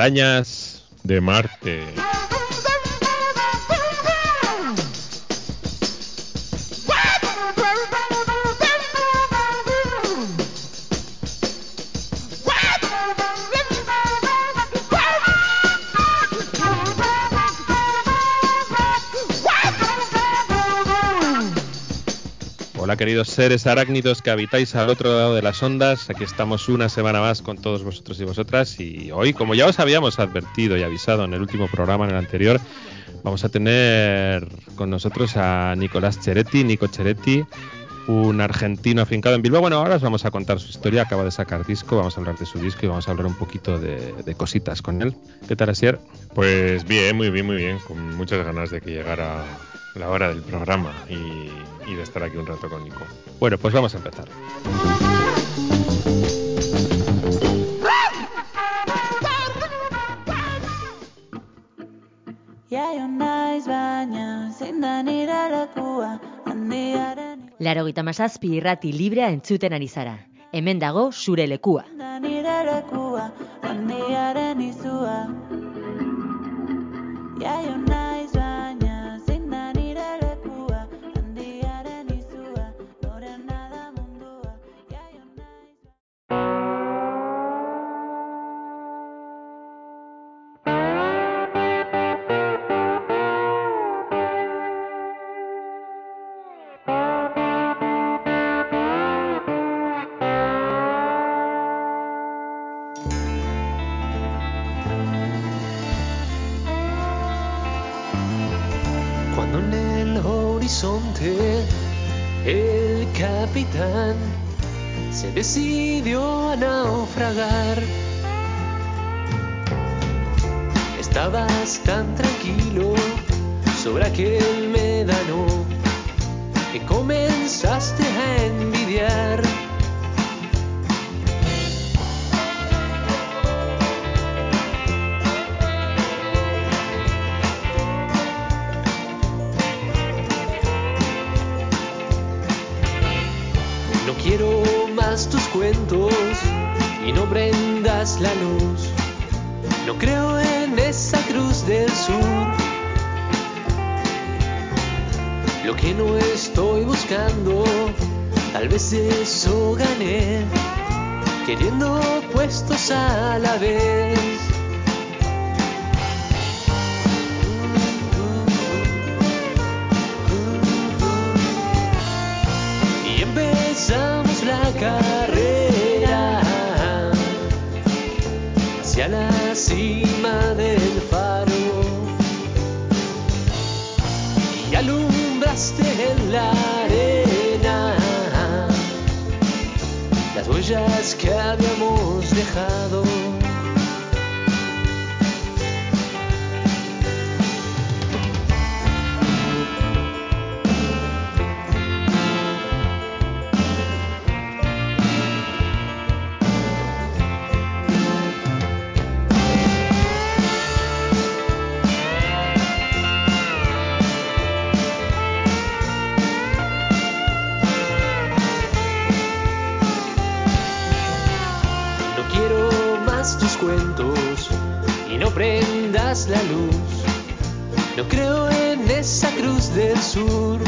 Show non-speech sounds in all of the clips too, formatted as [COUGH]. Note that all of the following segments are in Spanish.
Arañas de Marte. Queridos seres arácnidos que habitáis al otro lado de las ondas, aquí estamos una semana más con todos vosotros y vosotras y hoy, como ya os habíamos advertido y avisado en el último programa, en el anterior, vamos a tener con nosotros a Nicolás Cheretti, Nico Cheretti, un argentino afincado en Bilbao. Bueno, ahora os vamos a contar su historia, acaba de sacar disco, vamos a hablar de su disco y vamos a hablar un poquito de, cositas con él. ¿Qué tal, Asier? Pues bien, muy bien, muy bien, con muchas ganas de que llegara la hora del programa y, y de estar aquí un rato con Nico. Bueno, pues vamos a empezar. Gita mazazpi irrati librea entzuten ari zara. Hemen dago zure lekua. Capitán se decidió a naufragar, estabas tan tranquilo sobre aquel médano que comenzaste a envidiar. Eso gané, queriendo puestos a la vez. La luz. No creo en esa cruz del sur.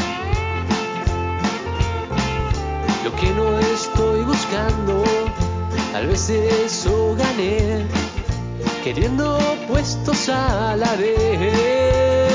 Lo que no estoy buscando, tal vez eso gané, queriendo puestos a la vez.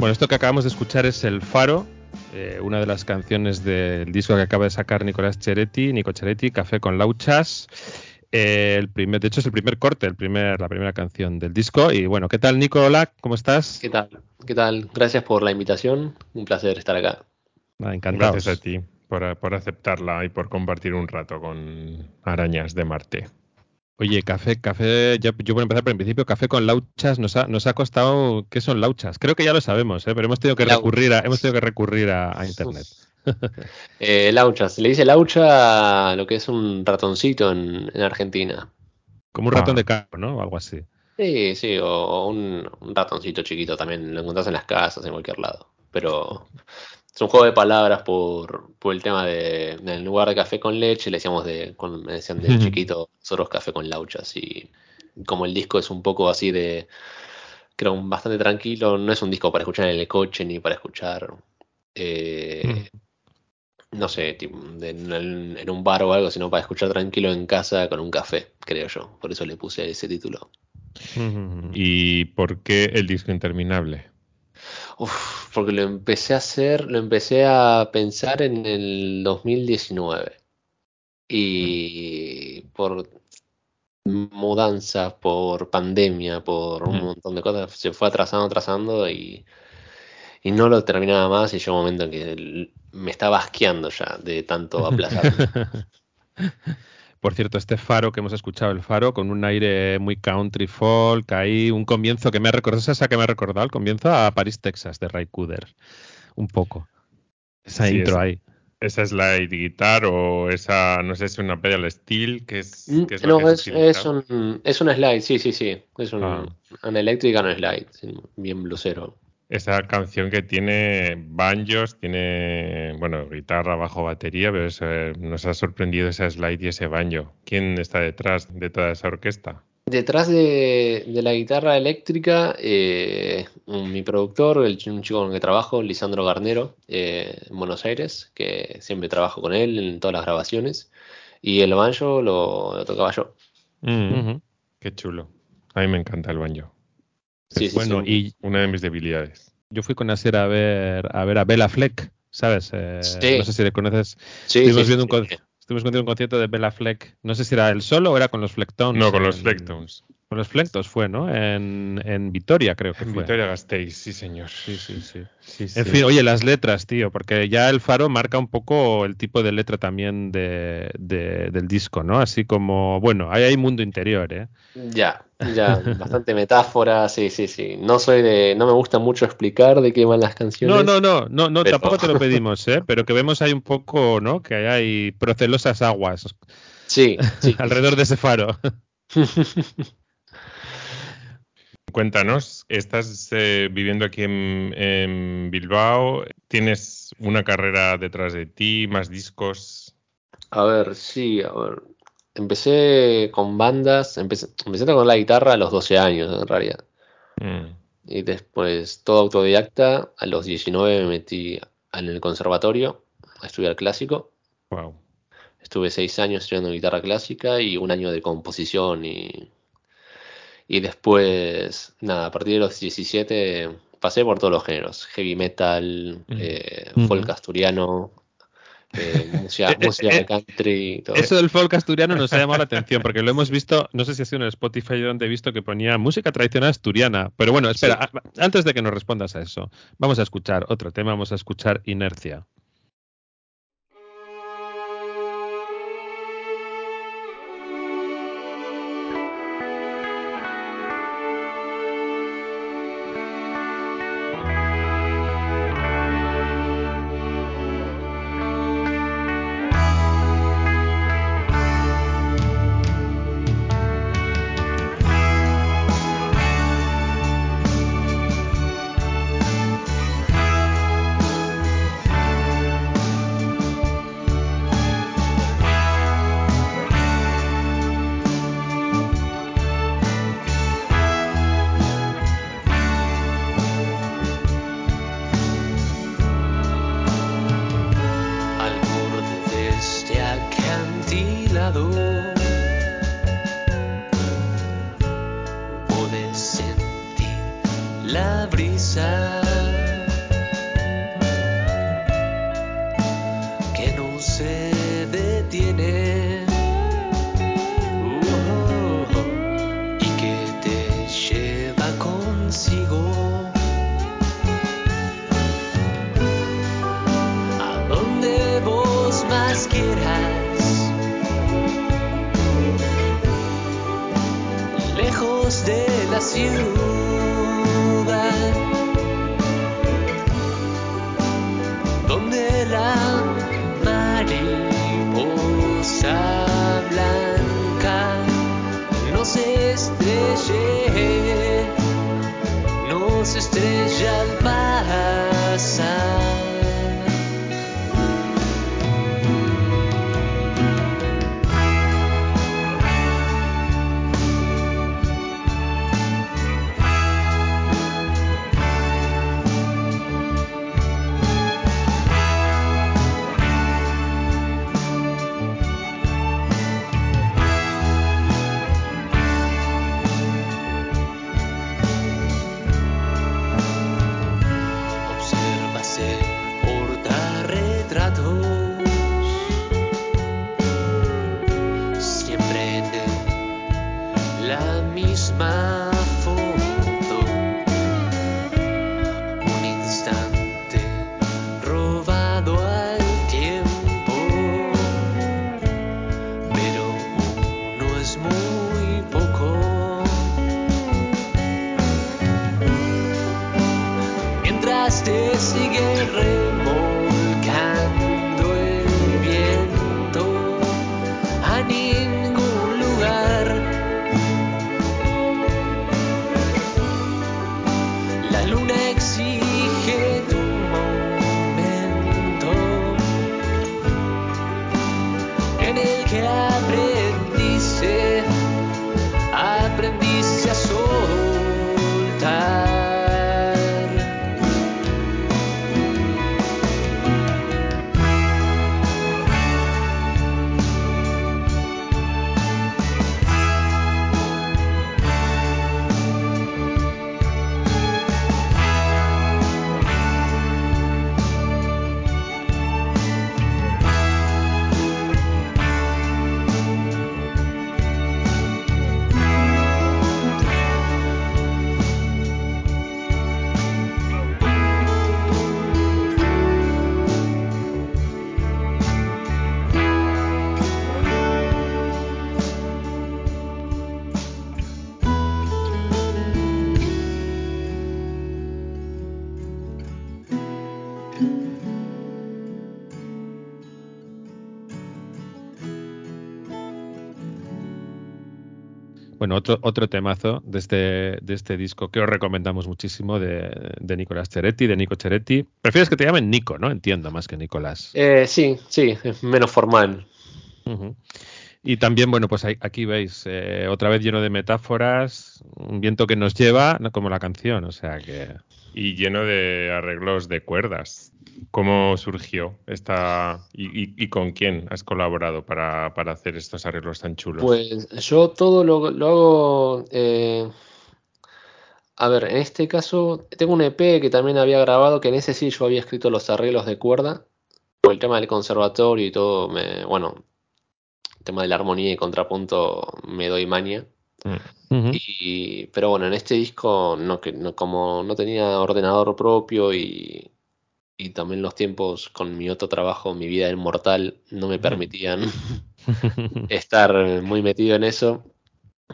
Bueno, esto que acabamos de escuchar es El Faro, eh, una de las canciones del disco que acaba de sacar Nicolás Cheretti, Nico Cheretti, Café con Lauchas. Eh, el primer, de hecho es el primer corte, el primer, la primera canción del disco. Y bueno, ¿qué tal Nico? Hola, ¿cómo estás? ¿Qué tal? ¿Qué tal? Gracias por la invitación. Un placer estar acá. Ah, encantados. Gracias a ti por, por aceptarla y por compartir un rato con Arañas de Marte. Oye, café, café, yo, yo por empezar por el principio, café con lauchas nos ha, nos ha costado, ¿qué son lauchas? Creo que ya lo sabemos, ¿eh? pero hemos tenido que Lauchas. recurrir a, hemos tenido que recurrir a, a internet. [LAUGHS] Eh, laucha, se le dice laucha a lo que es un ratoncito en, en Argentina. Como un ratón Ah. de carro, ¿no? O algo así. Sí, sí, o, o un, un ratoncito chiquito también, lo encontrás en las casas, en cualquier lado. Pero es un juego de palabras por, por el tema de, en lugar de café con leche, le decíamos de, cuando me decían de chiquito, nosotros café con lauchas. Y como el disco es un poco así de, creo, bastante tranquilo, no es un disco para escuchar en el coche ni para escuchar, eh, no sé, tipo, de- en, el- en un bar o algo, sino para escuchar tranquilo en casa con un café, creo yo. Por eso le puse ese título. ¿Y por qué el disco interminable? Uf, porque lo empecé a hacer, lo empecé a pensar en el 2019. Y por mudanzas, por pandemia, por un Mm. montón de cosas, se fue atrasando, atrasando y, y no lo terminaba más. Y llegó un momento en que me estaba asqueando ya de tanto aplazar. [LAUGHS] Por cierto, este faro que hemos escuchado, el faro, con un aire muy country folk, ahí un comienzo que me ha recordado, ¿sabes a qué me ha recordado? El comienzo a París, Texas, de Ray Cooder. Un poco. Esa Sí, intro es- ahí. ¿Esa es la guitar o esa, no sé si una pedal steel? que es, Mm, qué es No, que es, es un, es una slide, sí, sí, sí. Es un, Ah. una eléctrica, no slide, bien blusero. Esa canción que tiene banjos, tiene, bueno, guitarra, bajo, batería, pero eh, nos ha sorprendido esa slide y ese banjo. ¿Quién está detrás de toda esa orquesta? Detrás de, de la guitarra eléctrica, eh, mi productor, el, un chico con el que trabajo, Lisandro Garnero, eh, en Buenos Aires, que siempre trabajo con él en todas las grabaciones. Y el banjo lo, lo tocaba yo. Ujú. Qué chulo. A mí me encanta el banjo. Sí, Es sí, Bueno, sí. y una de mis debilidades. yo fui con Asier a ver a ver a Bella Fleck, ¿sabes? Eh, Sí. No sé si le conoces. Sí, Estuvimos sí, viendo sí, un sí. con- Estuvimos viendo un concierto de Bella Fleck. No sé si era él solo o era con los Flecktones. No, con los Flecktones. Con los Flecktones fue, ¿no? En, en Vitoria, creo que En fue. Vitoria Gasteiz, sí señor. Sí, sí, sí. Sí, En sí. fin, oye, las letras, tío, porque ya el faro marca un poco el tipo de letra también de, de- del disco, ¿no? Así como, bueno, ahí hay mundo interior, ¿eh? Ya, ya, [LAUGHS] bastante metáfora, sí, sí, sí. No soy de, no me gusta mucho explicar de qué van las canciones. No, no, no, no, no Pero- tampoco te lo pedimos, ¿eh? Pero que vemos ahí un poco, ¿no? Que hay procelosas aguas Sí, sí. [LAUGHS] alrededor de ese faro. [LAUGHS] Cuéntanos, estás eh, viviendo aquí en, en Bilbao, tienes una carrera detrás de ti, más discos. A ver, sí, a ver. Empecé con bandas, empecé, empecé con la guitarra a los 12 años, en realidad. Mm. Y después, todo autodidacta, a los 19 me metí en el conservatorio a estudiar clásico. Wow. Estuve seis años estudiando guitarra clásica y un año de composición y, y después, nada, a partir de los 17 pasé por todos los géneros, heavy metal, Mm. eh, folk asturiano, eh, [LAUGHS] música, Eh, música eh, country todo. Eso del folk asturiano nos ha llamado la atención, porque lo hemos [LAUGHS] visto, no sé si ha sido en el Spotify donde he visto que ponía música tradicional asturiana. Pero bueno, espera, a- antes de que nos respondas a eso, vamos a escuchar otro tema, vamos a escuchar. Inercia Bueno, otro, otro temazo de este, de este disco que os recomendamos muchísimo de, de Nicolás Cheretti, de Nico Cheretti. Prefieres que te llamen Nico, ¿no? Entiendo, más que Nicolás. Eh, sí, sí, es menos formal. Y también, bueno, pues aquí veis, eh, otra vez lleno de metáforas, un viento que nos lleva, no como la canción, o sea que... Y lleno de arreglos de cuerdas. ¿Cómo surgió esta y, con quién has colaborado para, hacer estos arreglos tan chulos? Pues yo todo lo, lo hago. eh, a ver, en este caso, tengo un EP que también había grabado, que en ese sí yo había escrito los arreglos de cuerda. Por el tema del conservatorio y todo, me, bueno, el tema de la armonía y contrapunto me doy maña. Y, pero bueno, en este disco, no, que, no, como no tenía ordenador propio y, y también los tiempos con mi otro trabajo, mi vida inmortal, no me permitían [LAUGHS] estar muy metido en eso.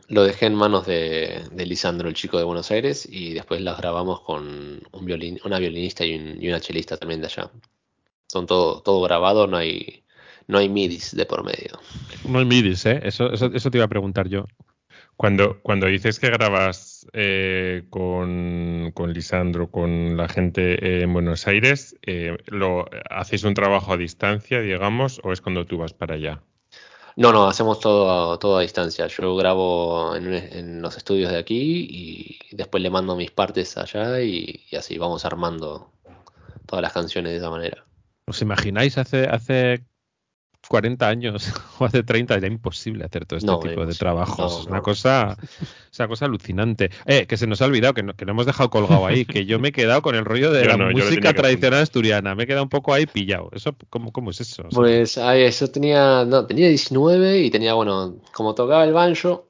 Lo dejé en manos de, de Lisandro, el chico de Buenos Aires, y después las grabamos con un violin, una violinista y, un- y una chelista también de allá. Son todo, todo grabado, no hay, no hay midis de por medio. No hay midis, ¿eh? Eso, eso, eso te iba a preguntar yo. Cuando, cuando dices que grabas eh, con, con Lisandro, con la gente eh, en Buenos Aires, eh, ¿lo hacéis un trabajo a distancia, digamos, o es cuando tú vas para allá? No, no, hacemos todo, a- todo a distancia. Yo grabo en los estudios de aquí y después le mando mis partes allá y, y así vamos armando todas las canciones de esa manera. ¿Os imagináis hace, hace 40 años [LAUGHS] o hace 30? Era imposible hacer todo este No, tipo de imposible. trabajos. No, es una no. cosa, es una cosa alucinante. Eh, que se nos ha olvidado, que, no- que lo hemos dejado colgado ahí, que yo me he quedado con el rollo de Yo la música tradicional asturiana. Me he quedado un poco ahí pillado. ¿Eso cómo, cómo es eso? O sea, Pues ahí, yo tenía, no, tenía 19 y tenía, bueno, como tocaba el banjo,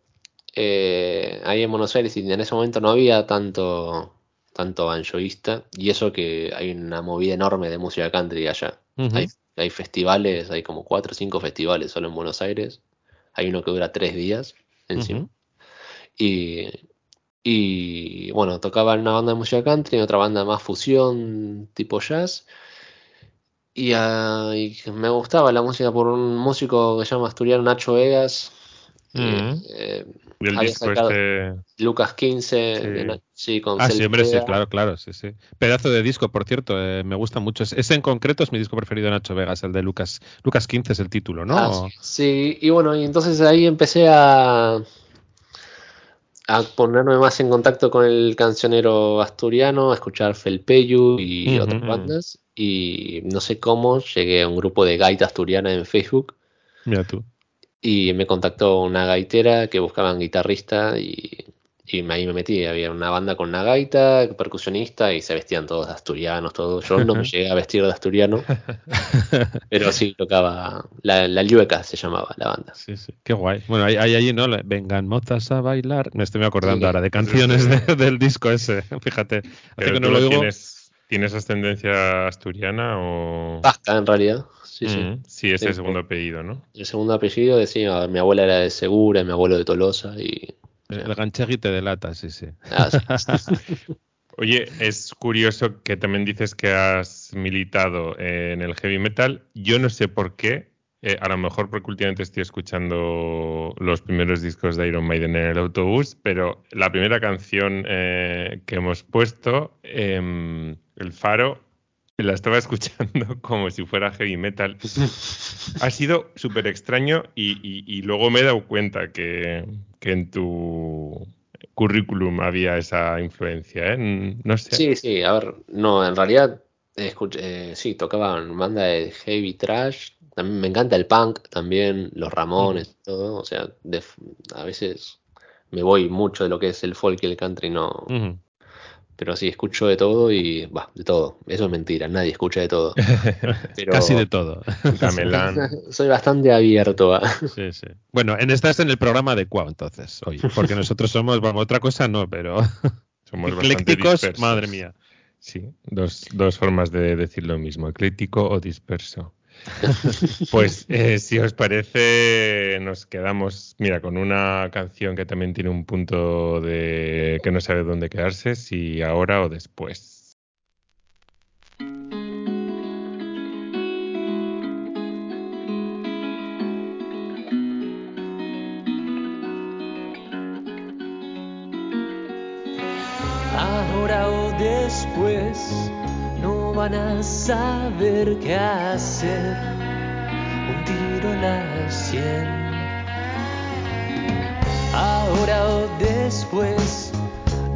eh, ahí en Buenos Aires y en ese momento no había tanto, tanto banjoísta y eso que hay una movida enorme de música country allá. Hay, hay festivales, hay como cuatro o cinco festivales solo en Buenos Aires. Hay uno que dura tres días encima. Y, y bueno, tocaba en una banda de música country, otra banda más fusión, tipo jazz. Y, ah, y me gustaba la música por un músico que se llama asturiano Nacho Vegas. Eh, Y el había disco sacado este. Lucas 15, Sí. de Na- sí, con Ah, sí, hombre, sí, claro, claro, sí, sí. Pedazo de disco, por cierto, eh, me gusta mucho. Es- Ese en concreto es mi disco preferido de Nacho Vegas, el de Lucas. Lucas 15 es el título, ¿no? Ah, sí, sí, y bueno, y entonces ahí empecé a, a ponerme más en contacto con el cancionero asturiano, a escuchar Felpeyu y otras bandas. Y no sé cómo llegué a un grupo de gaita asturiana en Facebook Mira tú. Y me contactó una gaitera que buscaban guitarrista y, y ahí me metí. Había una banda con una gaita, percusionista y se vestían todos de asturianos, todos. Yo no me [LAUGHS] llegué a vestir de asturiano, [LAUGHS] pero sí tocaba. La, la Llueca se llamaba la banda. Sí, sí, qué guay. Bueno, hay, hay allí, ¿no? Vengan mozas a bailar. Me estoy acordando Sí. ahora de canciones de- del disco ese. Fíjate. Hace Pero que tú no lo digo. tienes, ¿tienes ascendencia asturiana o...? Vasca, en realidad. Sí, sí. Mm, sí, es Sí, el segundo apellido, ¿no? El segundo apellido decía, mi abuela era de Segura, mi abuelo de Tolosa y... El ganchegui te delata, sí, sí. ah, sí. [LAUGHS] Oye, es curioso que también dices que has militado en el heavy metal. Yo no sé por qué. eh, a lo mejor porque últimamente estoy escuchando los primeros discos de Iron Maiden en el autobús, pero la primera canción eh, que hemos puesto, em, El Faro, la estaba [LAUGHS] escuchando como si fuera heavy metal. Ha sido súper extraño y, y- y luego me he dado cuenta que, que en tu currículum había esa influencia, ¿eh? No sé. Sí, sí, a ver, no, en realidad, escuché, eh, sí, tocaban banda de heavy trash, también me encanta el punk, también los Ramones, todo, o sea, de- a veces me voy mucho de lo que es el folk y el country, no. Pero sí, escucho de todo y, va, de todo, eso es mentira, nadie escucha de todo, [LAUGHS] pero Casi de todo. [LAUGHS] [LAUGHS] Soy bastante abierto a... Sí, sí. Bueno, en estás en el programa adecuado entonces, hoy. Porque nosotros somos, vamos, otra cosa no, pero Somos eclécticos, dispersos. madre mía. Sí, dos, dos formas de decir lo mismo, ecléctico o disperso. [LAUGHS] Pues eh, si os parece, nos quedamos, mira, con una canción que también tiene un punto de que no sabe dónde quedarse, si ahora o después. Ahora o después van a saber qué hacer. Un tiro en la sien. Ahora o después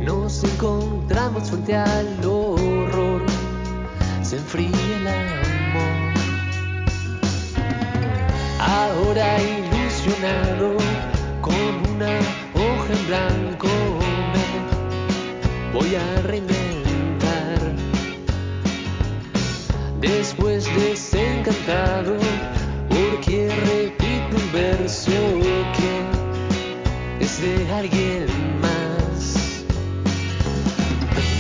nos encontramos frente al horror. Se enfría el amor. Ahora ilusionado con una hoja en blanco voy a reinventar. Porque repito un verso que es de alguien más.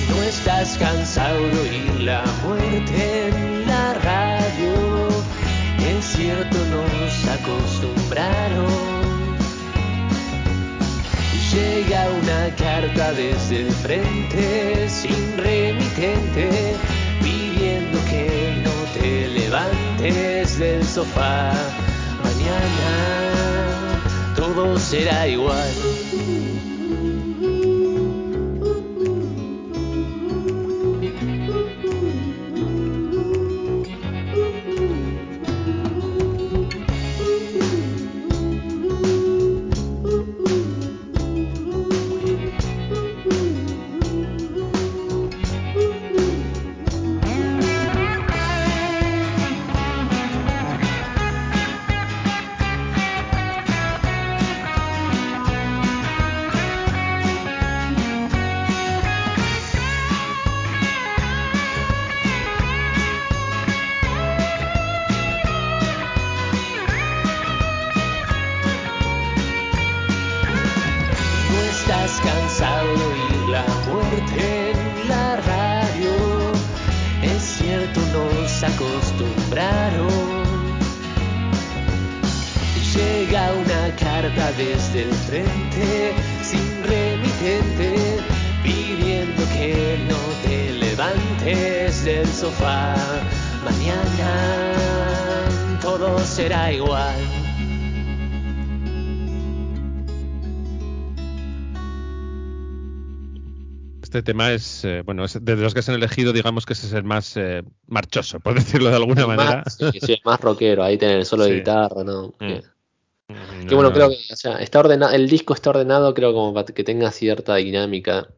No estás cansado de oír la muerte en la radio. Es cierto, nos acostumbraron. Llega una carta desde el frente, sin remitente, levantes del sofá. Mañana todo será igual. Este tema es, eh, bueno, es de los que se han elegido, digamos que ese es el más eh, marchoso, por [LAUGHS] decirlo de alguna El manera. Más, [LAUGHS] sí, sí, el más rockero, ahí tener el solo de guitarra, ¿no? Que, Mm, que bueno, no, creo que o sea, está ordenado, el disco está ordenado, creo como para que tenga cierta dinámica.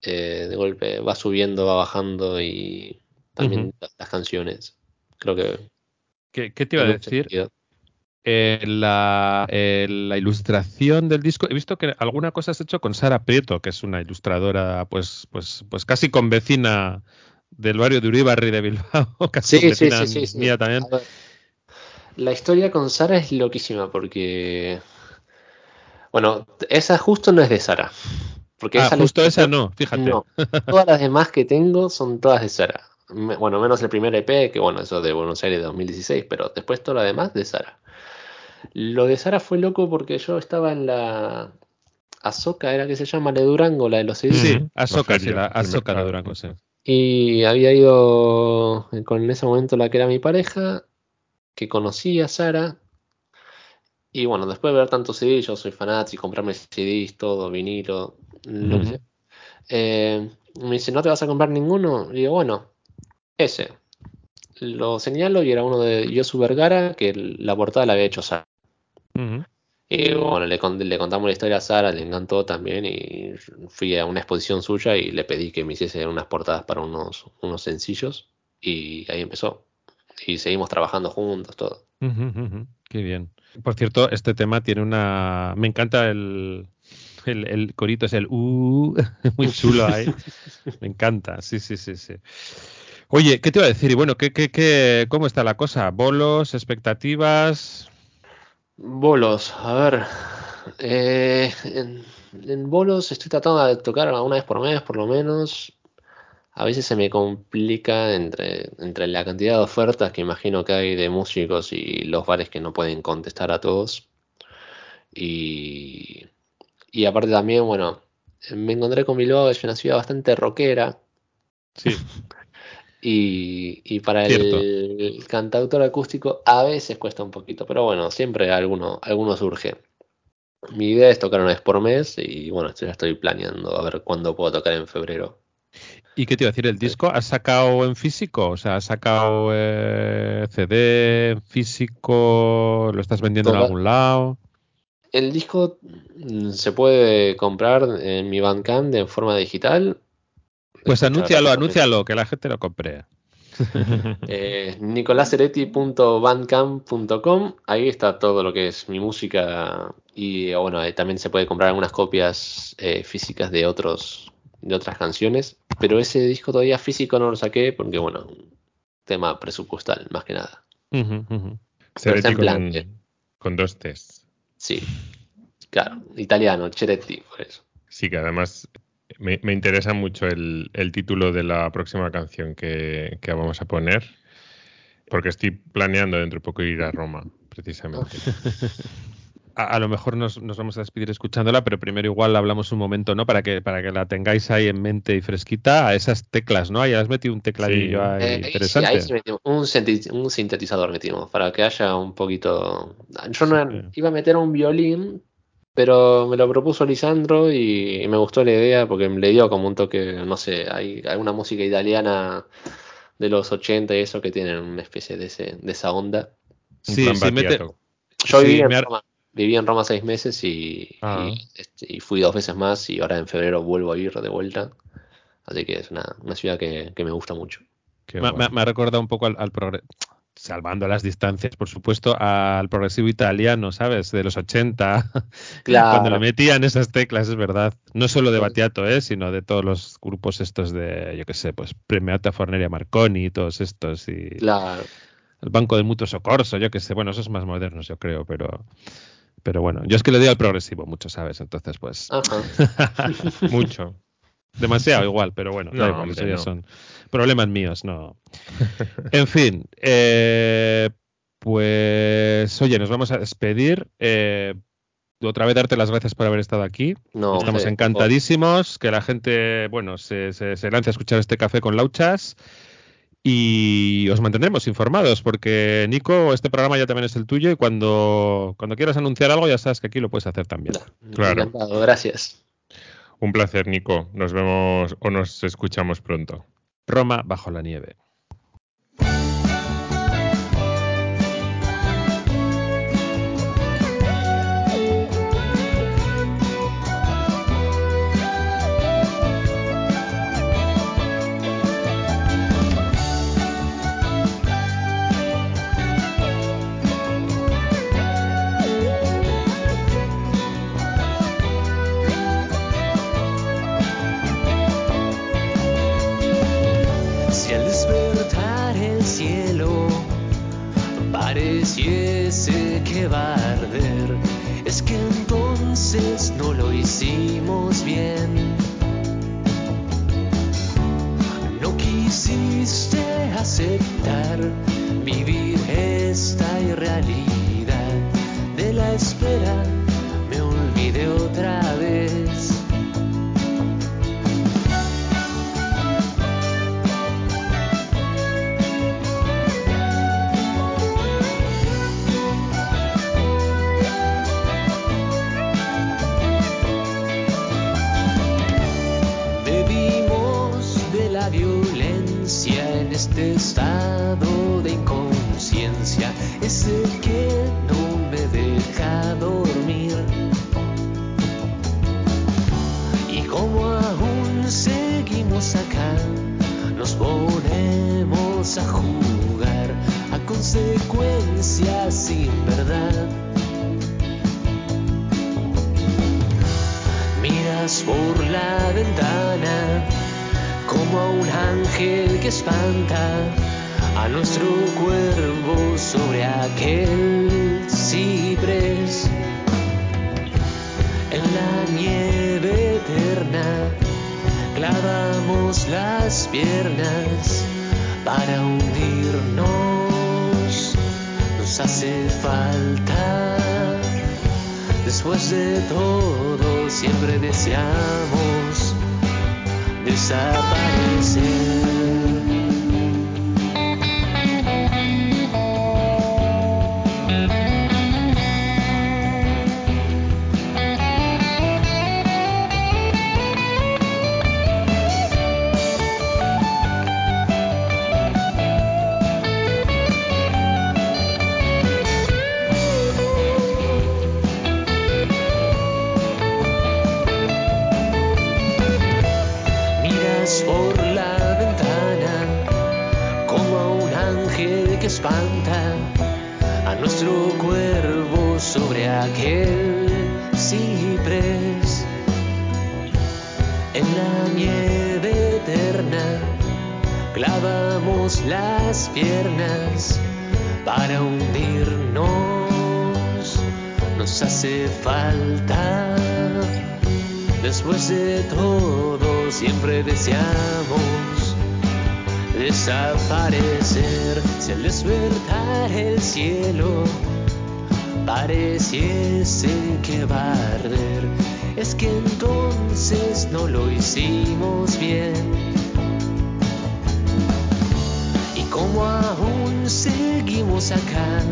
Eh, de golpe va subiendo, va bajando y también las, las canciones. Creo que ¿Qué, qué te iba a decir? sentido. Eh, la, eh, la ilustración del disco, he visto que alguna cosa has hecho con Sara Prieto, que es una ilustradora, pues, pues, pues casi convecina del barrio de Uribarri de Bilbao, [LAUGHS] casi Sí, sí, mía también. Ver, la historia con Sara es loquísima porque. Bueno, esa justo no es de Sara. Porque Ah, esa justo esa no, fíjate. No, todas las demás que tengo son todas de Sara. Bueno, menos el primer EP, que bueno, eso de Buenos Aires de 2016, pero después todo lo demás de Sara. Lo de Sara fue loco porque yo estaba en la Azoka, era que se llama la de Durango, la de los CDs. Sí, Azoka, sí, la Azoka de. Durango, sí. Y había ido con en ese momento la que era mi pareja, que conocía a Sara. Y bueno, después de ver tantos CDs, yo soy fanático, comprarme CDs, todo, vinilo, lo que sea. Eh, me dice, ¿no te vas a comprar ninguno? Y digo, bueno, ese. Lo señalo y era uno de Yosu Vergara, que la portada la había hecho Sara. Y bueno, le, con- le contamos la historia a Sara, le encantó también y fui a una exposición suya y le pedí que me hiciese unas portadas para unos, unos sencillos y ahí empezó. Y seguimos trabajando juntos, todo. Qué bien. Por cierto, este tema tiene una. Me encanta el. El, el corito es el uh, [LAUGHS] muy chulo ahí. [LAUGHS] Me encanta, sí, sí, sí, sí. Oye, ¿qué te iba a decir? Y bueno, ¿qué, qué, qué, ¿cómo está la cosa? ¿Bolos, expectativas? Bolos, a ver. eh, en, en bolos estoy tratando de tocar una vez por mes, por lo menos. A veces se me complica entre, entre la cantidad de ofertas que imagino que hay de músicos y los bares que no pueden contestar a todos. Y, y aparte también, bueno, me encontré con Bilbao, es una ciudad bastante rockera. Sí. [LAUGHS] Y, y para Cierto. el cantautor acústico a veces cuesta un poquito, pero bueno, siempre alguno, alguno surge. Mi idea es tocar una vez por mes y bueno, ya estoy planeando a ver cuándo puedo tocar en febrero. ¿Y qué te iba a decir? ¿El disco has sacado en físico? O sea, ¿has sacado eh, CD en físico? ¿Lo estás vendiendo en algún lado? El disco mm, se puede comprar en mi Bandcamp de forma digital. Pues anúncialo, anúncialo, que la gente lo compre. [LAUGHS] Eh, nicolaseretti.bandcamp.com Ahí está todo lo que es mi música y bueno, eh, también se puede comprar algunas copias eh, físicas de otros de otras canciones, pero ese disco todavía físico no lo saqué porque bueno, un tema presupuestal más que nada. Pero está Ceretti en con, plan, eh. con dos T's. Sí. Claro, italiano, Cheretti, por eso. Sí, que además me, me interesa mucho el, el título de la próxima canción que, que vamos a poner, porque estoy planeando dentro de poco ir a Roma, precisamente. [LAUGHS] A, a lo mejor nos, nos vamos a despedir escuchándola, pero primero igual hablamos un momento, ¿no? Para que, para que la tengáis ahí en mente y fresquita a esas teclas, ¿no? Ahí has metido un tecladillo Sí. ahí Eh, ahí sí, interesante. ahí sí metimos un, sintetizador metimos para que haya un poquito. Yo no Sí. iba a meter un violín, pero me lo propuso Lisandro y, y me gustó la idea porque le dio como un toque, no sé, hay alguna música italiana de los 80 y eso que tienen una especie de, ese, de esa onda. Sí, sí, mete-. Yo Sí, viví, en Roma, viví en Roma seis meses y, Ah. y, este, y fui dos veces más y ahora en febrero vuelvo a ir de vuelta. Así que es una, una ciudad que, que me gusta mucho. Me, guay. me- me ha recordado un poco al, al progre- salvando las distancias, por supuesto, al progresivo italiano, ¿sabes? De los 80, Claro. [LAUGHS] cuando le metían esas teclas, es verdad. No solo de Sí. Battiato, ¿eh? Sino de todos los grupos estos de, yo qué sé, pues Premiata Forneria Marconi y todos estos, y Claro. el Banco del Mutuo Socorso, yo qué sé, bueno, esos más modernos, yo creo, pero... Pero bueno, yo es que le doy al progresivo mucho, ¿sabes? Entonces, pues, Ajá. [LAUGHS] Mucho. demasiado igual, pero bueno, da No, eso ya no. son problemas míos, no. En fin, eh, pues oye, nos vamos a despedir. eh, otra vez darte las gracias por haber estado aquí. No, Estamos encantadísimos que la gente, bueno, se, se, se lance a escuchar este café con lauchas y os mantendremos informados porque Nico, este programa ya también es el tuyo y cuando, cuando quieras anunciar algo ya sabes que aquí lo puedes hacer también. Claro. Encantado, gracias. Un placer, Nico. Nos vemos o nos escuchamos pronto. Roma bajo la nieve. Ángel que espanta a nuestro cuervo sobre aquel ciprés. En la nieve eterna clavamos las piernas para hundirnos. Nos hace falta Después de todo, siempre deseamos desaparecer. Que es que entonces no lo hicimos bien. Y como aún seguimos acá,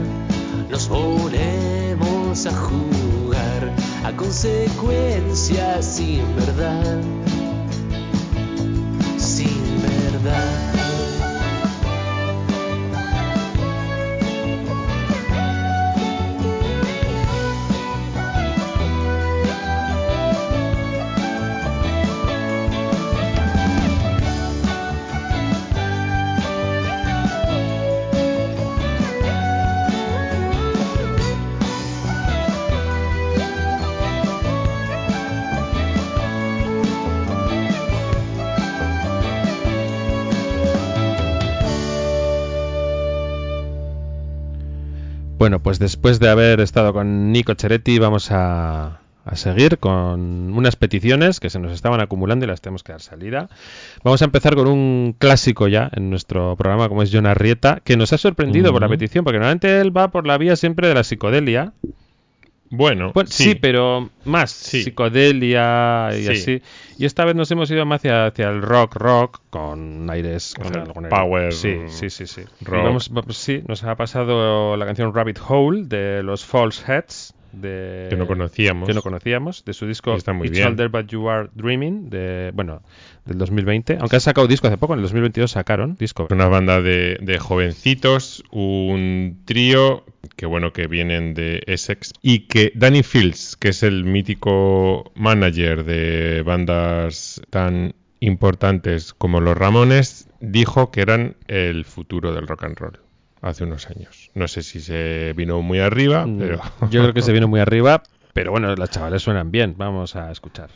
nos ponemos a jugar a consecuencias sin verdad, pues después de haber estado con Nico Cheretti, vamos a, a seguir con unas peticiones que se nos estaban acumulando y las tenemos que dar salida. Vamos a empezar con un clásico ya en nuestro programa, como es John Arrieta, que nos ha sorprendido por la petición, porque normalmente él va por la vía siempre de la psicodelia. Bueno, Bueno, sí, pero más Sí. psicodelia y Sí. así. Y esta vez nos hemos ido más hacia, hacia el rock, rock, con aires, con algún- power, Sí, sí, sí, sí. Y rock. vamos- sí, nos ha pasado la canción Rabbit Hole de los False Heads. De, que no conocíamos. que no conocíamos, de su disco está muy It's bien. All There But You Are Dreaming, de, bueno, del 2020. Aunque han sacado disco hace poco, en el 2022 sacaron disco. Una banda de, de jovencitos, un trío que bueno que vienen de Essex y que Danny Fields, que es el mítico manager de bandas tan importantes como los Ramones, dijo que eran el futuro del rock and roll hace unos años. No sé si se vino muy arriba, Mm, pero Yo creo que se vino muy [LAUGHS] arriba, pero bueno, las chavales suenan bien. Vamos a escuchar.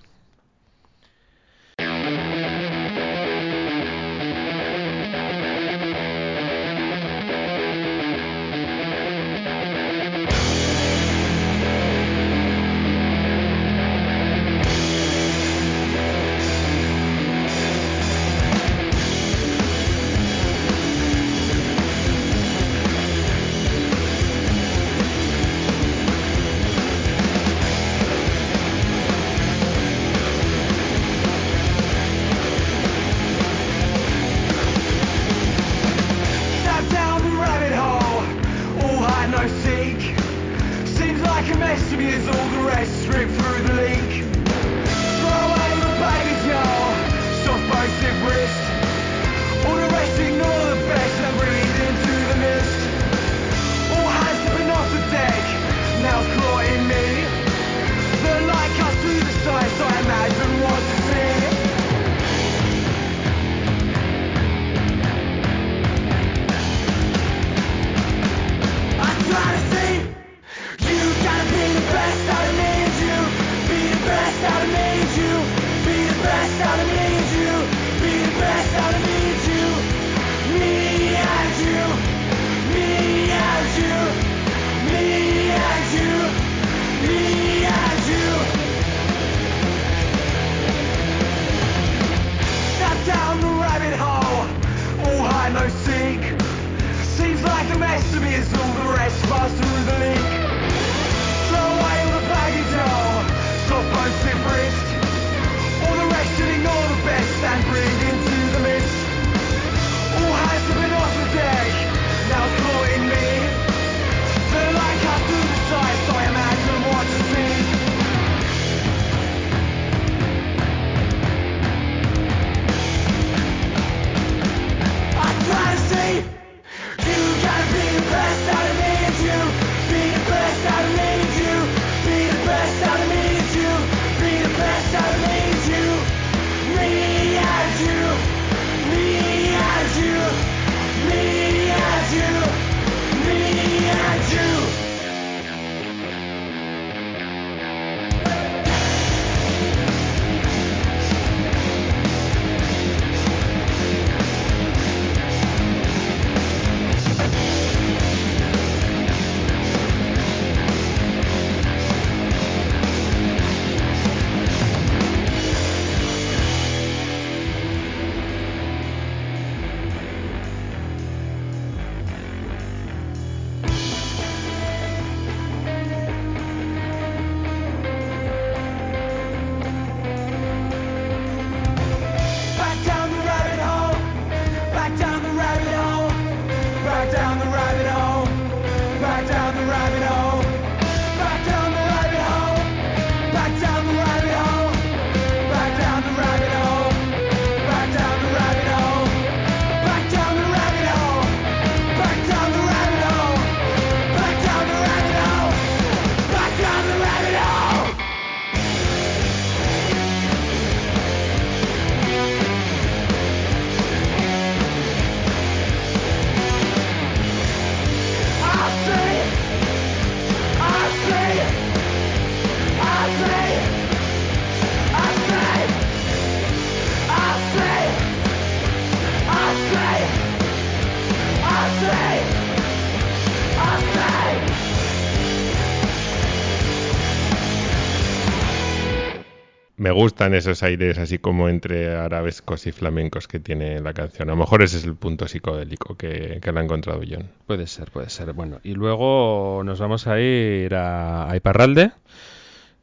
Me gustan esos aires así como entre arabescos y flamencos que tiene la canción. A lo mejor ese es el punto psicodélico que, que le ha encontrado John. Puede ser, puede ser. Bueno, y luego nos vamos a ir a, a Iparralde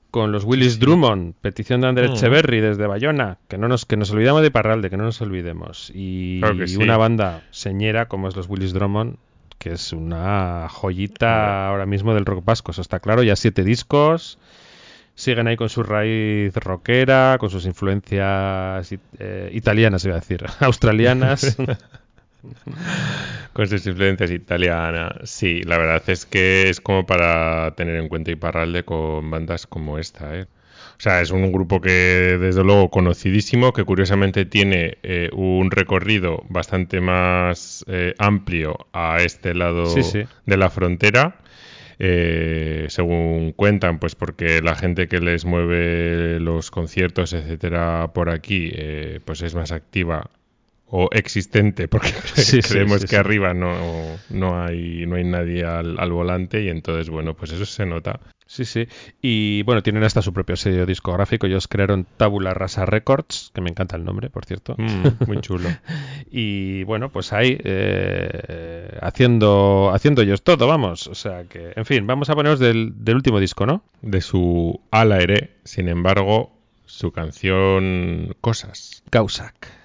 con los Willis Drummond, petición de Andrés Mm. Echeverry desde Bayona, que no nos que nos olvidamos de Iparralde, que no nos olvidemos. Y, Claro que sí. una banda señera como es los Willis Drummond, que es una joyita ahora mismo del rock vasco, eso está claro, ya siete discos. Siguen ahí con su raíz rockera, con sus influencias eh, italianas, iba a decir, [LAUGHS] australianas. [LAUGHS] Con sus influencias italianas. Sí, la verdad es que es como para tener en cuenta Iparralde con bandas como esta, ¿eh? O sea, es un grupo que desde luego conocidísimo, que curiosamente tiene eh, un recorrido bastante más eh, amplio a este lado Sí, sí. de la frontera. Eh, según cuentan, pues porque la gente que les mueve los conciertos, etcétera, por aquí, eh, pues es más activa o existente, [LAUGHS] porque Sí, creemos sí, que arriba no, no hay no hay nadie al, al volante y entonces bueno, pues eso se nota. Sí, sí. Y bueno, tienen hasta su propio sello discográfico. Ellos crearon Tabula Rasa Records, que me encanta el nombre, por cierto. Mm, [LAUGHS] muy chulo. Y bueno, pues ahí eh, haciendo, haciendo ellos todo, vamos. O sea que, en fin, vamos a ponernos del, del último disco, ¿no? De su ala ere, sin embargo, su canción Cosas. Causac.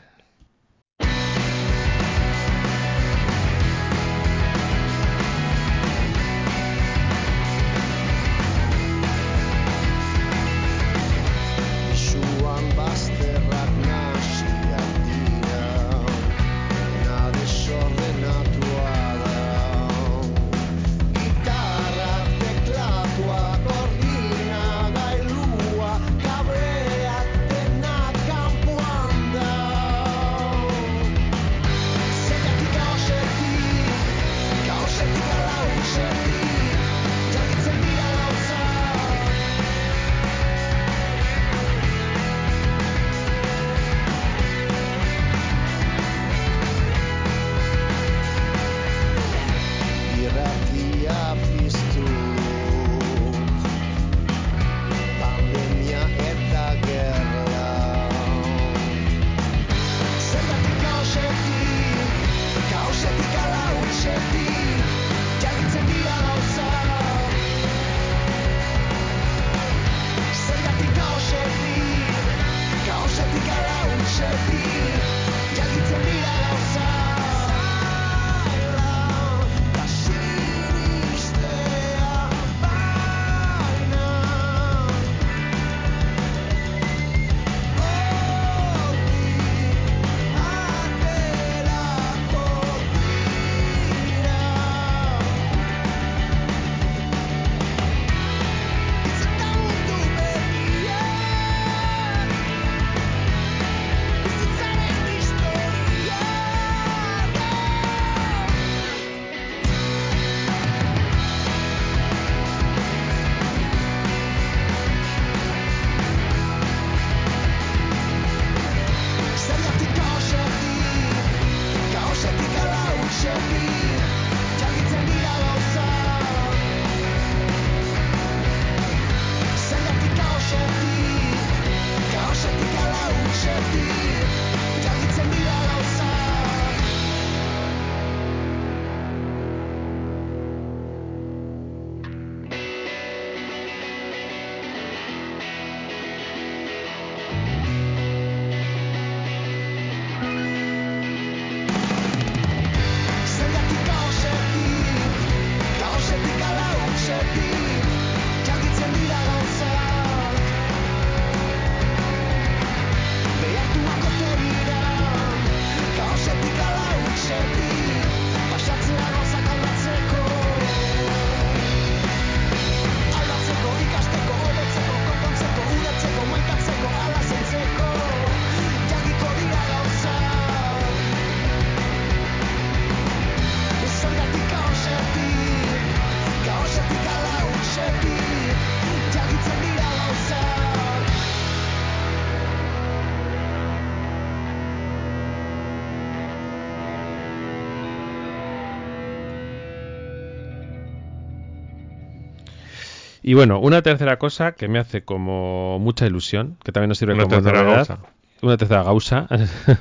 Y bueno, una tercera cosa que me hace como mucha ilusión, que también nos sirve Una como tercera novedad. gausa. Una tercera gausa.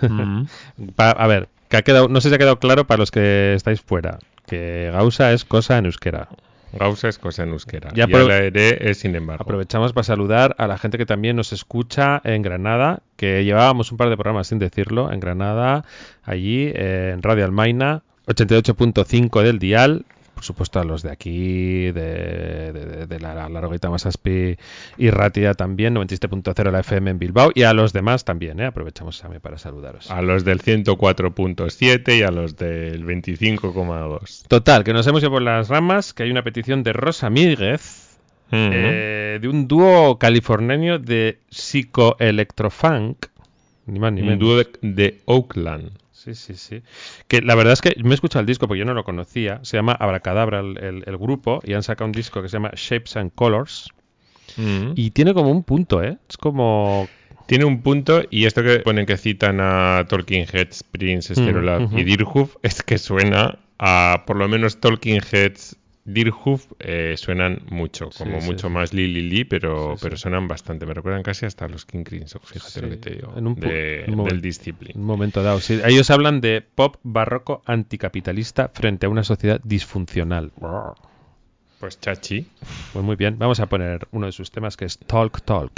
Mm. [LAUGHS] Pa- a ver, que ha quedado, no sé si ha quedado claro para los que estáis fuera, que gausa es cosa en euskera. Gausa es cosa en euskera. Ya la es sin embargo. Aprovechamos para saludar a la gente que también nos escucha en Granada, que llevábamos un par de programas sin decirlo, en Granada, allí en Radio Almaina, 88.5 del dial, por supuesto a los de aquí, de, de- de la Largoita Masaspi y Ratia también, 97.0 la FM en Bilbao, y a los demás también, ¿eh? aprovechamos también para saludaros. A los del 104.7 y a los del 25,2. Total, que nos hemos ido por las ramas, que hay una petición de Rosa Míguez, eh, de un dúo californiano de psicoelectrofunk, ni más ni Un dúo de, de Oakland. Sí, sí, sí. Que la verdad es que me he escuchado el disco porque yo no lo conocía. Se llama Abracadabra el, el- el grupo y han sacado un disco que se llama Shapes and Colors Mm. y tiene como un punto, ¿eh? Es como... Tiene un punto, y esto que ponen que citan a Talking Heads, Prince, Stereolab ujú. y Deerhoof, es que suena a, por lo menos Talking Heads, Deerhoof, eh, suenan mucho, como sí, mucho sí. más Lili Lee, pero, Sí, pero suenan bastante. Me recuerdan casi hasta los King Crimson, fíjate lo que te digo, en un de- un del Discipline. Un momento dado. Ellos hablan de pop barroco anticapitalista frente a una sociedad disfuncional. Pues chachi. Pues muy bien, vamos a poner uno de sus temas que es Talk Talk.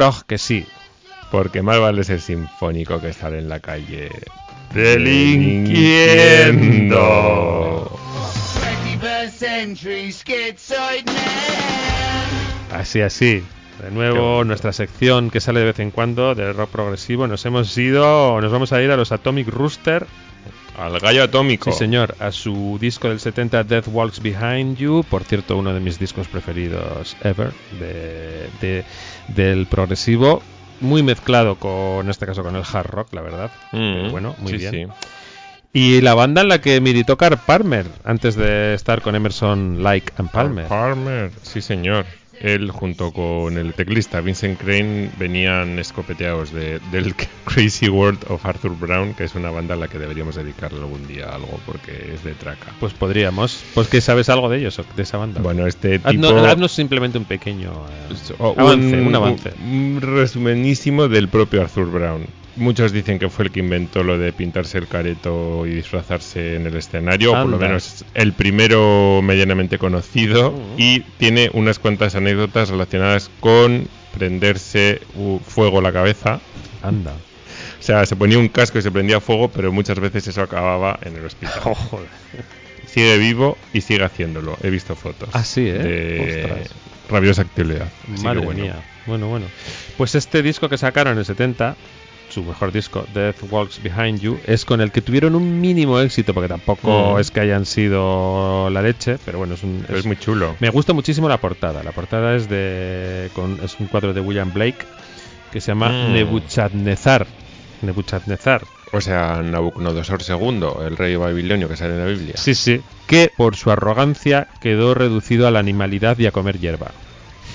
Prog que sí. Porque más vale ser sinfónico que estar en la calle Delinquiendo. 21st century schizoid man. Así, así. De nuevo, nuestra sección que sale de vez en cuando de rock progresivo. Nos hemos ido, nos vamos a ir a los Atomic Rooster. Al gallo atómico. Sí, señor, a su disco del 70, Death Walks Behind You. Por cierto, uno de mis discos preferidos ever de, de- del progresivo. Muy mezclado con, en este caso, con el hard rock, la verdad. Mm, Pero bueno, muy sí, bien. sí. Y la banda en la que militó Carl Palmer antes de estar con Emerson, Like and Palmer. Palmer, sí señor. Él junto con el teclista Vincent Crane venían escopeteados de, del [LAUGHS] Crazy World of Arthur Brown, que es una banda a la que deberíamos dedicarle algún día algo porque es de traca. Pues podríamos. Pues que sabes algo de ellos, de esa banda. Bueno, este tipo... Haznos, haznos simplemente un pequeño eh, avance, un, avance. un resumenísimo del propio Arthur Brown. Muchos dicen que fue el que inventó lo de pintarse el careto y disfrazarse en el escenario, o por lo menos el primero medianamente conocido, y tiene unas cuantas anécdotas relacionadas con prenderse fuego a la cabeza. Anda. O sea, se ponía un casco y se prendía fuego, pero muchas veces eso acababa en el hospital. [LAUGHS] Sigue vivo y sigue haciéndolo. He visto fotos. Ah, sí, ¿eh? De Ostras. rabiosa actividad. Así que Madre bueno. mía. Bueno, bueno. Pues este disco que sacaron en el 70, su mejor disco, Death Walks Behind You, es con el que tuvieron un mínimo éxito, porque tampoco Mm. es que hayan sido la leche, pero bueno, es un... Pero es- es muy chulo. Me gusta muchísimo la portada. La portada es de con, es un cuadro de William Blake que se llama Mm. Nebuchadnezzar. Nebuchadnezzar. O sea, Nabucodonosor II, el rey babilonio que sale en la Biblia. Sí, sí. Que por su arrogancia quedó reducido a la animalidad y a comer hierba.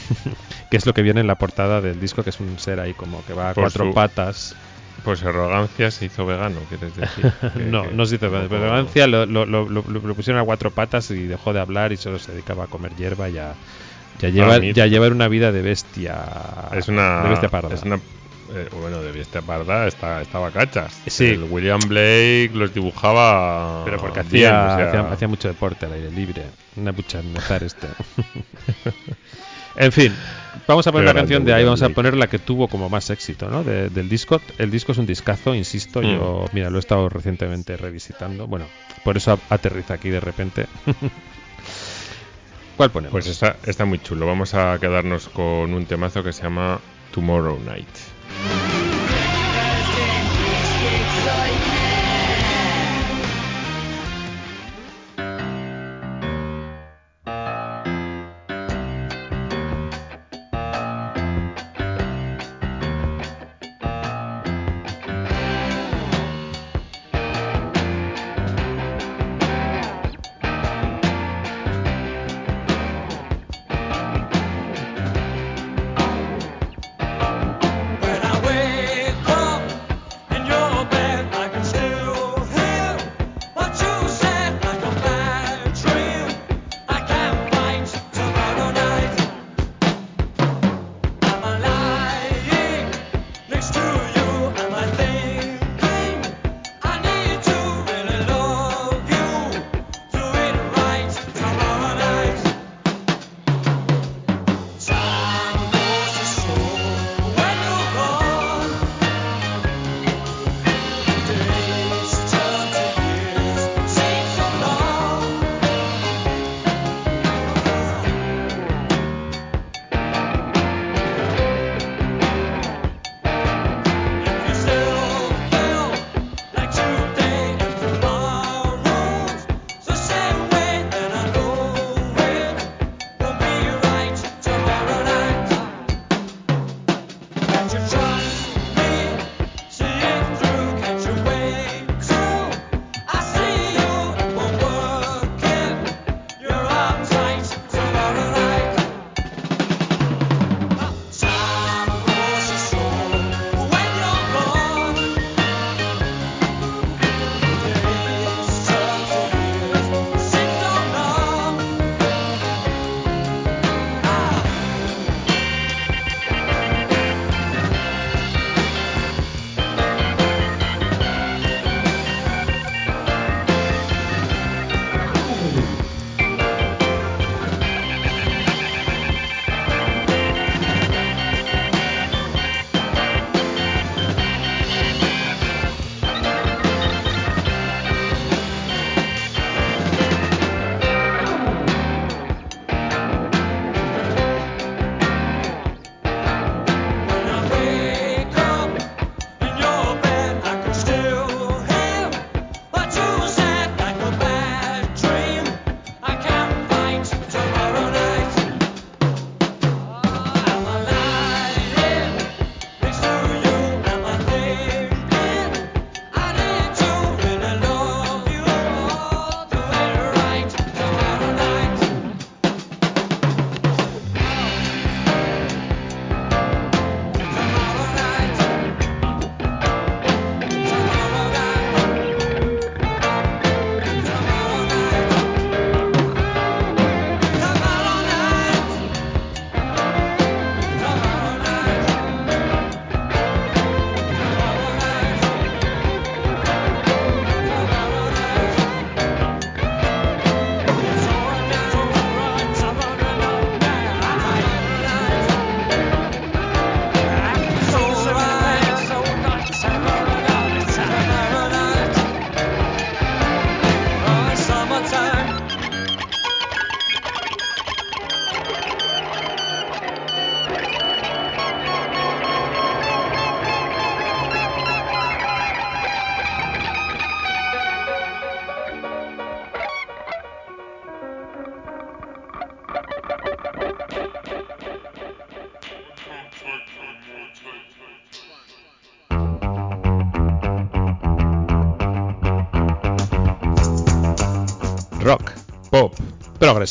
[LAUGHS] que es lo que viene en la portada del disco, que es un ser ahí como que va a Por cuatro su- patas. Pues arrogancia se hizo vegano, ¿quieres decir? [LAUGHS] Que- no, que- no se hizo pero arrogancia, lo, lo, lo, lo- pusieron a cuatro patas y dejó de hablar y solo se dedicaba a comer hierba y a, y a llevar, mira. y a llevar una vida de bestia. Es una. De bestia parda. Es una eh, bueno, de bestia parda está, estaba cachas. Sí. El William Blake los dibujaba. Pero porque bien, hacía, o sea, hacía, hacía mucho deporte al aire libre. Una buchanezar este. [LAUGHS] en fin, vamos a poner la canción de ahí, vamos a poner la que tuvo como más éxito, ¿no? De- del disco. El disco es un discazo, insisto. Mm. Yo, mira, lo he estado recientemente revisitando. Bueno, por eso aterriza aquí de repente. [LAUGHS] ¿Cuál ponemos? Pues está, está muy chulo. Vamos a quedarnos con un temazo que se llama Tomorrow Night.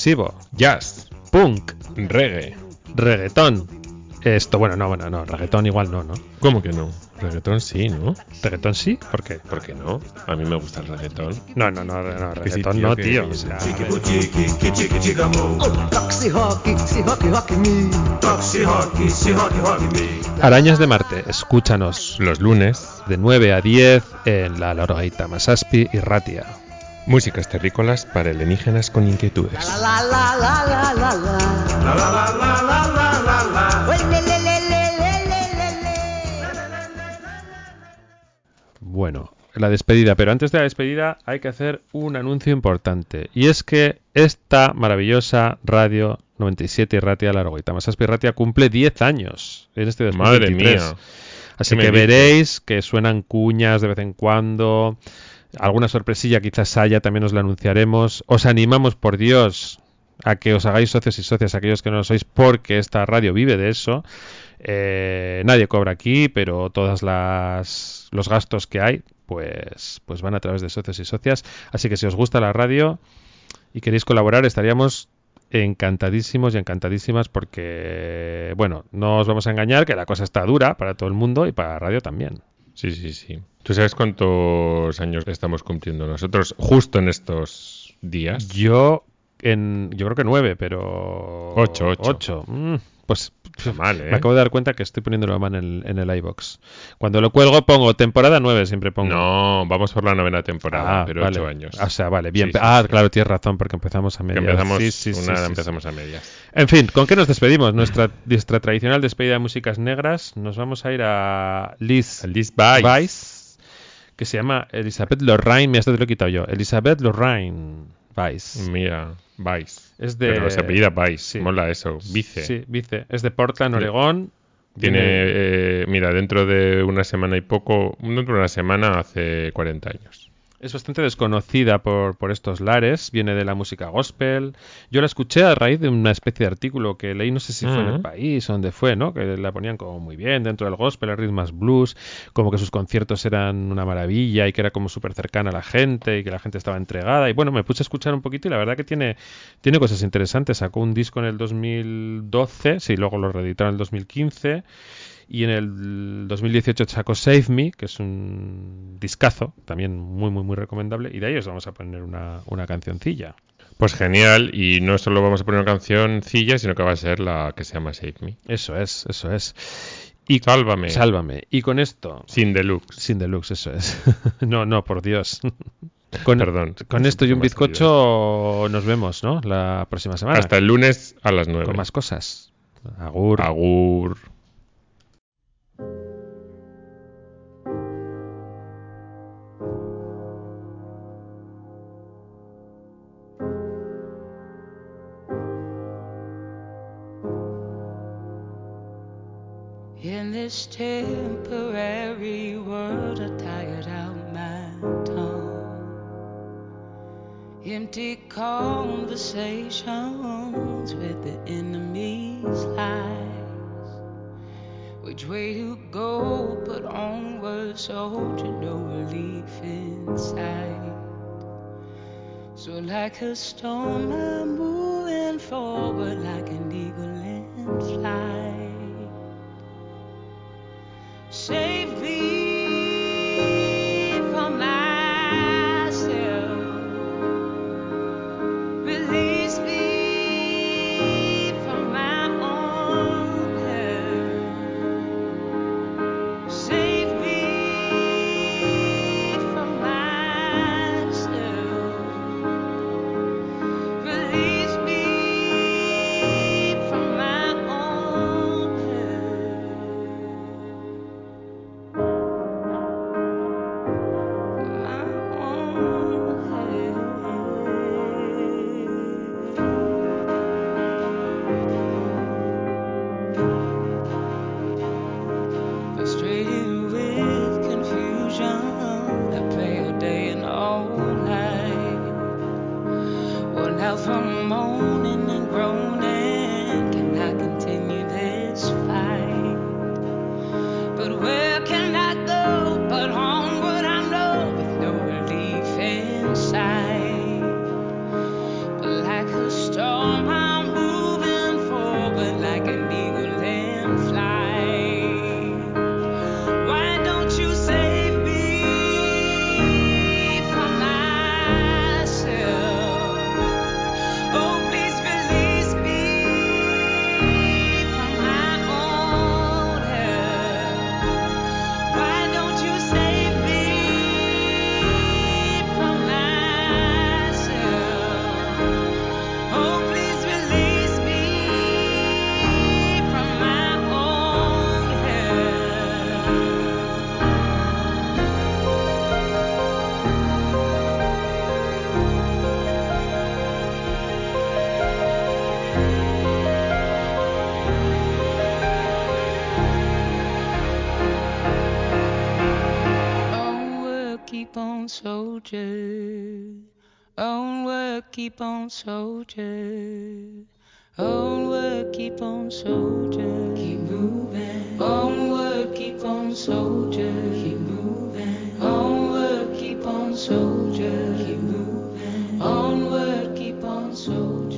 Progresivo, Jazz, punk, reggae. reggaetón. Esto, bueno, no, bueno, no, reggaetón igual no, ¿no? ¿Cómo que no? Reggaetón sí, ¿no? ¿Reggaetón sí? ¿Por qué? ¿Por qué no? A mí me gusta el reggaetón. No, no, no, no, sí, reggaetón tío, no, tío. o sea, Arañas de Marte, escúchanos Los lunes, de 9 a 10 en la Lorgaita Masaspi y Ratia. Músicas terrícolas para alienígenas con inquietudes. Bueno, la despedida, pero antes de la despedida hay que hacer un anuncio importante. Y es que esta maravillosa radio 97 y Ratia, la Lorgaita Masaspi y Ratia, cumple 10 años en este 2023. Madre mía. Así ¿Qué que veréis que suenan cuñas de vez en cuando. Alguna sorpresilla quizás haya, también os la anunciaremos. Os animamos, por Dios, a que os hagáis socios y socias, aquellos que no lo sois, porque esta radio vive de eso. Eh, nadie cobra aquí, pero todas las los gastos que hay, pues, pues van a través de socios y socias. Así que si os gusta la radio y queréis colaborar, estaríamos encantadísimos y encantadísimas porque, bueno, no os vamos a engañar que la cosa está dura para todo el mundo y para la radio también. Sí, sí, sí. ¿Tú sabes cuántos años estamos cumpliendo nosotros justo en estos días? Yo, en, yo creo que nueve, pero... Ocho, ocho. Ocho. Mm, pues mal, ¿eh? me acabo de dar cuenta que estoy poniéndolo mal en el, en el iBox. Cuando lo cuelgo pongo temporada 9, siempre pongo. No, vamos por la novena temporada, Ah, pero vale. ocho años. O sea, vale, bien. Sí, sí, ah, sí. claro, tienes razón, porque empezamos a medias. empezamos, una empezamos a medias. En fin, ¿con qué nos despedimos? Nuestra, nuestra tradicional despedida de músicas negras. Nos vamos a ir a Liz Liz. Weiss, que se llama Elizabeth Lorraine. Mira, esto te lo he quitado yo. Elizabeth Lorraine Weiss. Mira, Vice. Es de- Pero se apellida Vice. Sí. Mola eso. Vice. Sí, Vice. Es de Portland. Oregón. Tiene, eh, mira, dentro de una semana y poco, dentro de una semana hace 40 años. Es bastante desconocida por, por estos lares, viene de la música gospel. Yo la escuché a raíz de una especie de artículo que leí, no sé si fue en el Ujú. país o donde fue, ¿no? Que la ponían como muy bien dentro del gospel, el ritmos blues, como que sus conciertos eran una maravilla y que era como súper cercana a la gente y que la gente estaba entregada. Y bueno, me puse a escuchar un poquito y la verdad que tiene, tiene cosas interesantes. Sacó un disco en el 2012, sí, luego lo reeditaron en el 2015. Y en el 2018 sacó Save Me, que es un discazo, también muy, muy, muy recomendable. Y de ahí os vamos a poner una, una cancioncilla. Pues genial, y no solo vamos a poner una cancioncilla, sino que va a ser la que se llama Save Me. Eso es, eso es. Y Sálvame. Sálvame. Y con esto, Sin deluxe. sin deluxe, eso es. [LAUGHS] no, no, por Dios. [LAUGHS] Con, Perdón. con esto y un bizcocho nos vemos, ¿no? La próxima semana. Hasta el lunes a las 9. Con más cosas. Agur. Agur. Like keep on soldier, Onward, keep on soldier. Keep moving. Onward, keep on soldier. Keep moving. Onward, keep on soldier. Keep moving. Onward, keep on soldier.